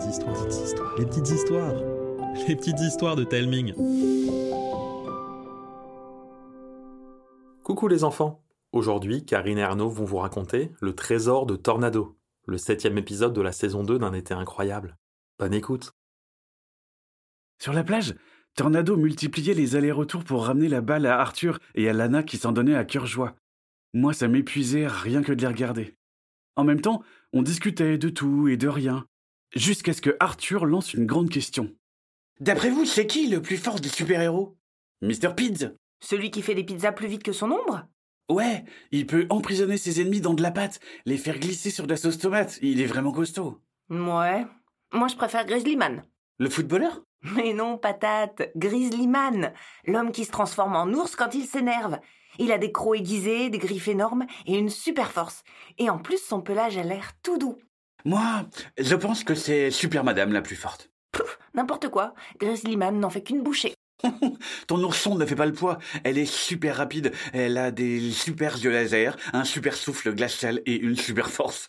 petites histoires, petites histoires, les petites histoires, les petites histoires de Telming. Coucou les enfants Aujourd'hui, Karine et Arnaud vont vous raconter Le trésor de Tornado, le septième épisode de la saison 2 d'un été incroyable. Bonne écoute Sur la plage, Tornado multipliait les allers-retours pour ramener la balle à Arthur et à Lana qui s'en donnaient à cœur joie. Moi, ça m'épuisait rien que de les regarder. En même temps, on discutait de tout et de rien, jusqu'à ce que Arthur lance une grande question. D'après vous, c'est qui le plus fort des super-héros? Mr. Pids Celui qui fait des pizzas plus vite que son ombre? Ouais, il peut emprisonner ses ennemis dans de la pâte, les faire glisser sur de la sauce tomate. Il est vraiment costaud. Ouais. Moi, je préfère Grizzlyman. Le footballeur? Mais non, patate. Grizzlyman. L'homme qui se transforme en ours quand il s'énerve. Il a des crocs aiguisés, des griffes énormes et une super force. Et en plus, son pelage a l'air tout doux. Moi, je pense que c'est Super Madame la plus forte. N'importe quoi. Grizzlyman n'en fait qu'une bouchée. Ton ourson ne fait pas le poids. Elle est super rapide. Elle a des super yeux laser, un super souffle glacial et une super force.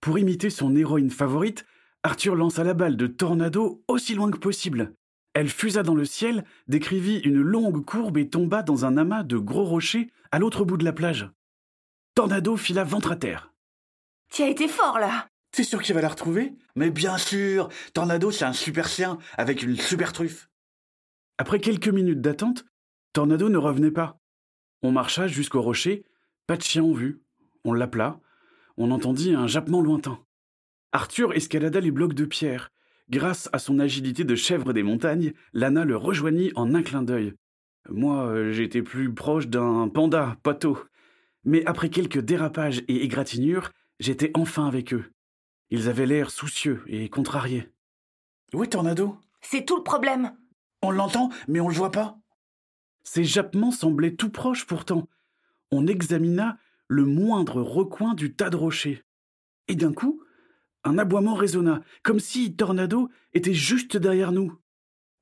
Pour imiter son héroïne favorite, Arthur lança la balle de Tornado aussi loin que possible. Elle fusa dans le ciel, décrivit une longue courbe et tomba dans un amas de gros rochers à l'autre bout de la plage. Tornado fila ventre à terre. Tu as été fort là. T'es sûr qu'il va la retrouver? Mais bien sûr Tornado, c'est un super chien avec une super truffe. Après quelques minutes d'attente, Tornado ne revenait pas. On marcha jusqu'au rocher, pas de chien en vue. On l'appela. On entendit un jappement lointain. Arthur escalada les blocs de pierre. Grâce à son agilité de chèvre des montagnes, Lana le rejoignit en un clin d'œil. Moi, euh, j'étais plus proche d'un panda, poteau. Mais après quelques dérapages et égratignures, j'étais enfin avec eux. Ils avaient l'air soucieux et contrariés. Où est Tornado C'est tout le problème. On l'entend, mais on le voit pas. Ces jappements semblaient tout proches pourtant. On examina le moindre recoin du tas de rochers. Et d'un coup, un aboiement résonna, comme si Tornado était juste derrière nous.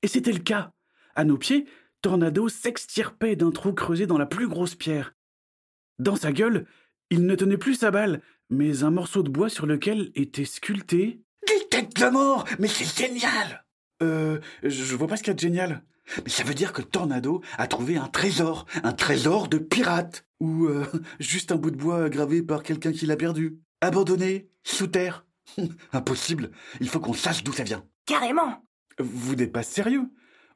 Et c'était le cas. À nos pieds, Tornado s'extirpait d'un trou creusé dans la plus grosse pierre. Dans sa gueule, il ne tenait plus sa balle, mais un morceau de bois sur lequel était sculpté. Des têtes de mort Mais c'est génial Euh. Je vois pas ce qu'il y a de génial. Mais ça veut dire que Tornado a trouvé un trésor, un trésor de pirate. Ou euh, juste un bout de bois gravé par quelqu'un qui l'a perdu. Abandonné, sous terre. Impossible, il faut qu'on sache d'où ça vient. Carrément. Vous n'êtes pas sérieux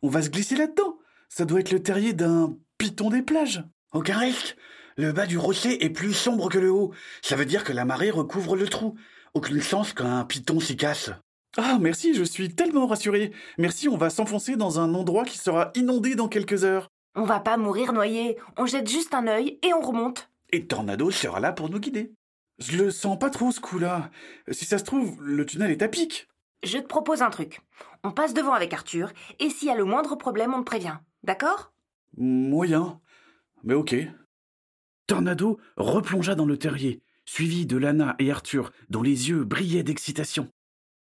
On va se glisser là-dedans Ça doit être le terrier d'un python des plages. Aucun risque. Le bas du rocher est plus sombre que le haut. Ça veut dire que la marée recouvre le trou. Aucune chance qu'un python s'y casse. Ah, merci, je suis tellement rassuré. Merci, on va s'enfoncer dans un endroit qui sera inondé dans quelques heures. On va pas mourir noyé. On jette juste un œil et on remonte. Et Tornado sera là pour nous guider. Je le sens pas trop ce coup-là. Si ça se trouve, le tunnel est à pic. Je te propose un truc. On passe devant avec Arthur, et s'il y a le moindre problème, on te prévient. D'accord? Moyen. Mais ok. Tornado replongea dans le terrier, suivi de Lana et Arthur, dont les yeux brillaient d'excitation.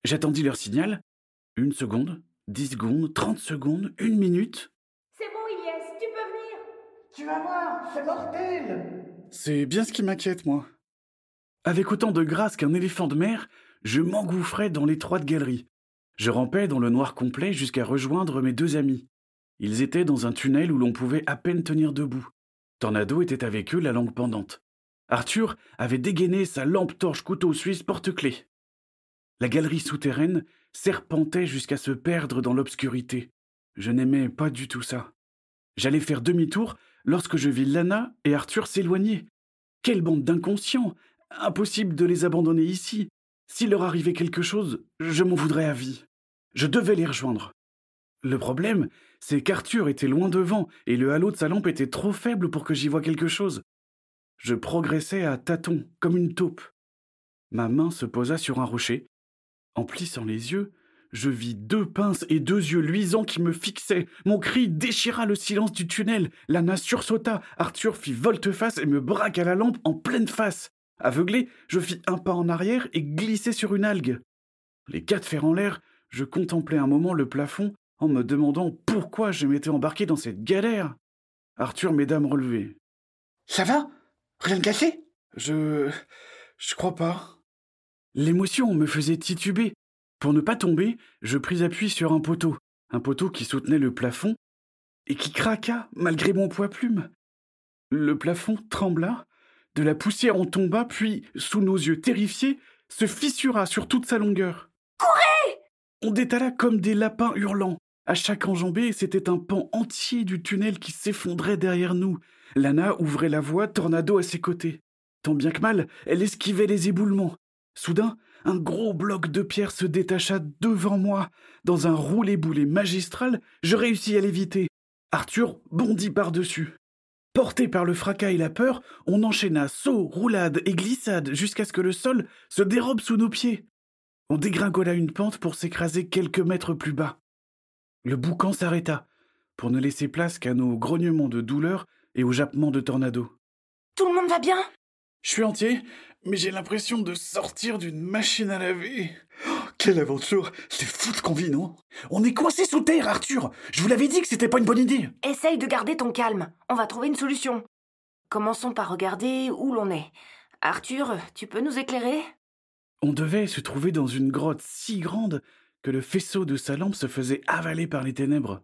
J'attendis leur signal. Une seconde, dix secondes, trente secondes, une minute. C'est bon, Ilyes, tu peux venir. Tu vas voir, c'est mortel C'est bien ce qui m'inquiète, moi. Avec autant de grâce qu'un éléphant de mer, je m'engouffrais dans l'étroite galerie. Je rampais dans le noir complet jusqu'à rejoindre mes deux amis. Ils étaient dans un tunnel où l'on pouvait à peine tenir debout. Tornado était avec eux, la langue pendante. Arthur avait dégainé sa lampe torche couteau suisse porte-clés. La galerie souterraine serpentait jusqu'à se perdre dans l'obscurité. Je n'aimais pas du tout ça. J'allais faire demi-tour lorsque je vis Lana et Arthur s'éloigner. Quelle bande d'inconscients Impossible de les abandonner ici. S'il leur arrivait quelque chose, je m'en voudrais à vie. Je devais les rejoindre. Le problème, c'est qu'Arthur était loin devant et le halo de sa lampe était trop faible pour que j'y voie quelque chose. Je progressais à tâtons, comme une taupe. Ma main se posa sur un rocher. En plissant les yeux, je vis deux pinces et deux yeux luisants qui me fixaient. Mon cri déchira le silence du tunnel. Lana sursauta. Arthur fit volte-face et me braqua la lampe en pleine face. Aveuglé, je fis un pas en arrière et glissai sur une algue. Les quatre fers en l'air, je contemplais un moment le plafond en me demandant pourquoi je m'étais embarqué dans cette galère. Arthur m'aida à me relever. Ça va? Rien de cassé? Je. Je crois pas. L'émotion me faisait tituber. Pour ne pas tomber, je pris appui sur un poteau, un poteau qui soutenait le plafond, et qui craqua malgré mon poids plume. Le plafond trembla, de la poussière en tomba, puis, sous nos yeux terrifiés, se fissura sur toute sa longueur. Courez On détala comme des lapins hurlants. À chaque enjambée, c'était un pan entier du tunnel qui s'effondrait derrière nous. Lana ouvrait la voie, Tornado à ses côtés. Tant bien que mal, elle esquivait les éboulements. Soudain, un gros bloc de pierre se détacha devant moi. Dans un roulé-boulé magistral, je réussis à l'éviter. Arthur bondit par-dessus. Porté par le fracas et la peur, on enchaîna sauts, roulades et glissades jusqu'à ce que le sol se dérobe sous nos pieds. On dégringola une pente pour s'écraser quelques mètres plus bas. Le boucan s'arrêta, pour ne laisser place qu'à nos grognements de douleur et aux jappements de tornado. Tout le monde va bien? Je suis entier, mais j'ai l'impression de sortir d'une machine à laver. Oh, quelle aventure C'est fou ce qu'on vit, non? On est coincé sous terre, Arthur Je vous l'avais dit que c'était pas une bonne idée Essaye de garder ton calme. On va trouver une solution. Commençons par regarder où l'on est. Arthur, tu peux nous éclairer? On devait se trouver dans une grotte si grande que le faisceau de sa lampe se faisait avaler par les ténèbres.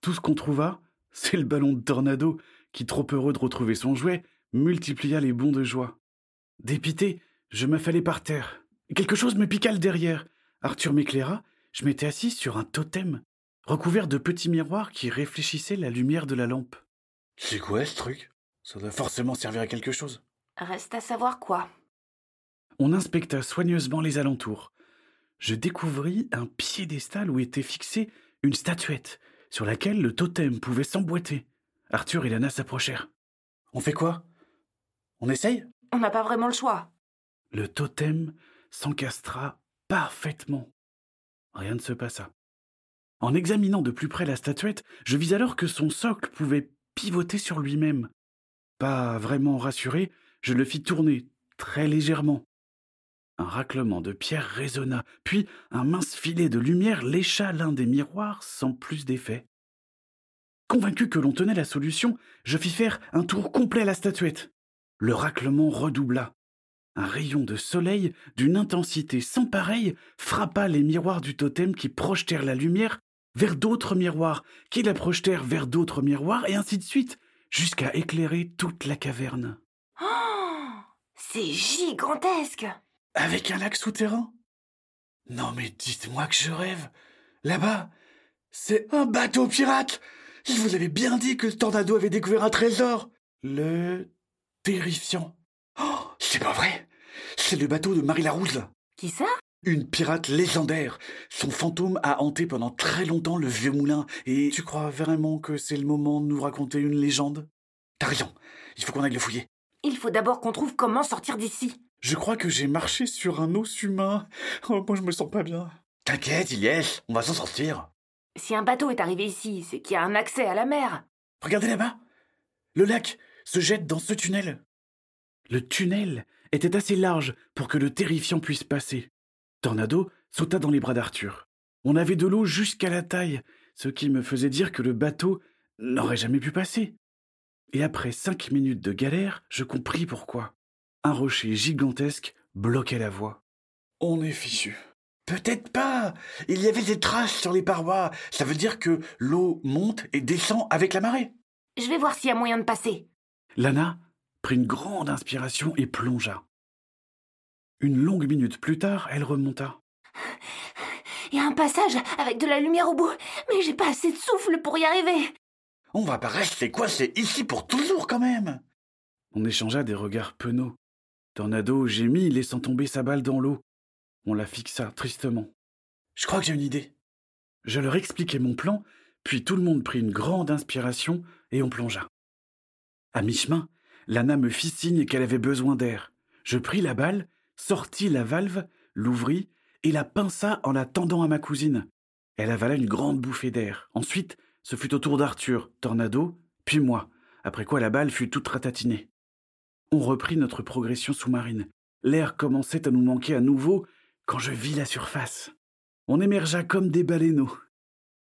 Tout ce qu'on trouva, c'est le ballon de tornado qui, trop heureux de retrouver son jouet, multiplia les bonds de joie. Dépité, je m'affalai par terre. Quelque chose me piqua le derrière. Arthur m'éclaira, je m'étais assis sur un totem, recouvert de petits miroirs qui réfléchissaient la lumière de la lampe. C'est quoi ce truc? Ça doit forcément servir à quelque chose. Reste à savoir quoi. On inspecta soigneusement les alentours. Je découvris un piédestal où était fixée une statuette, sur laquelle le totem pouvait s'emboîter. Arthur et Lana s'approchèrent. On fait quoi? On essaye? On n'a pas vraiment le choix. Le totem s'encastra parfaitement. Rien ne se passa. En examinant de plus près la statuette, je vis alors que son socle pouvait pivoter sur lui-même. Pas vraiment rassuré, je le fis tourner très légèrement. Un raclement de pierre résonna, puis un mince filet de lumière lécha l'un des miroirs sans plus d'effet. Convaincu que l'on tenait la solution, je fis faire un tour complet à la statuette. Le raclement redoubla. Un rayon de soleil d'une intensité sans pareille frappa les miroirs du totem qui projetèrent la lumière vers d'autres miroirs, qui la projetèrent vers d'autres miroirs, et ainsi de suite, jusqu'à éclairer toute la caverne. Oh C'est gigantesque Avec un lac souterrain? Non mais dites-moi que je rêve. Là-bas, c'est un bateau pirate. Je vous avais bien dit que le tornado avait découvert un trésor. Le terrifiant. Oh, c'est pas vrai. C'est le bateau de Marie Larousse. Qui ça? Une pirate légendaire. Son fantôme a hanté pendant très longtemps le vieux moulin. Et tu crois vraiment que c'est le moment de nous raconter une légende? T'as raison. Il faut qu'on aille le fouiller. Il faut d'abord qu'on trouve comment sortir d'ici. Je crois que j'ai marché sur un os humain. Oh, moi, je me sens pas bien. T'inquiète, Ilyes, on va s'en sortir. Si un bateau est arrivé ici, c'est qu'il y a un accès à la mer. Regardez là-bas. Le lac se jette dans ce tunnel. Le tunnel était assez large pour que le terrifiant puisse passer. Tornado sauta dans les bras d'Arthur. On avait de l'eau jusqu'à la taille, ce qui me faisait dire que le bateau n'aurait jamais pu passer. Et après cinq minutes de galère, je compris pourquoi. Un rocher gigantesque bloquait la voie. On est fichu. Peut-être pas. Il y avait des traces sur les parois. Ça veut dire que l'eau monte et descend avec la marée. Je vais voir s'il y a moyen de passer. Lana prit une grande inspiration et plongea. Une longue minute plus tard, elle remonta. Il y a un passage avec de la lumière au bout, mais j'ai pas assez de souffle pour y arriver. On va pas rester coincé ici pour toujours quand même. On échangea des regards penauds. Tornado gémit, laissant tomber sa balle dans l'eau. On la fixa tristement. Je crois que j'ai une idée. Je leur expliquai mon plan, puis tout le monde prit une grande inspiration et on plongea. À mi-chemin, Lana me fit signe qu'elle avait besoin d'air. Je pris la balle, sortis la valve, l'ouvris et la pinça en la tendant à ma cousine. Elle avala une grande bouffée d'air. Ensuite, ce fut au tour d'Arthur, Tornado, puis moi, après quoi la balle fut toute ratatinée. On reprit notre progression sous-marine. L'air commençait à nous manquer à nouveau quand je vis la surface. On émergea comme des baleineaux.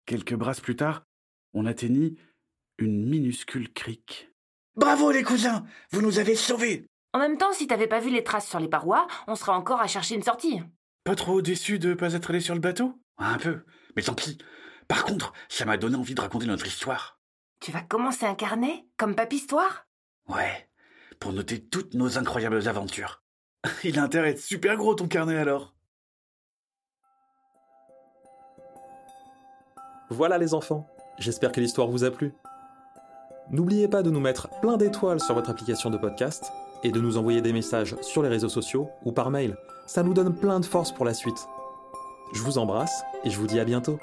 Quelques brasses plus tard, on atteignit une minuscule crique. Bravo les cousins, vous nous avez sauvés. En même temps, si t'avais pas vu les traces sur les parois, on serait encore à chercher une sortie. Pas trop déçu de pas être allé sur le bateau? Un peu, mais tant pis. Par contre, ça m'a donné envie de raconter notre histoire. Tu vas commencer un carnet? Comme Papistoire Ouais, pour noter toutes nos incroyables aventures. Il a intérêt à être super gros ton carnet alors. Voilà les enfants, j'espère que l'histoire vous a plu. N'oubliez pas de nous mettre plein d'étoiles sur votre application de podcast et de nous envoyer des messages sur les réseaux sociaux ou par mail. Ça nous donne plein de force pour la suite. Je vous embrasse et je vous dis à bientôt.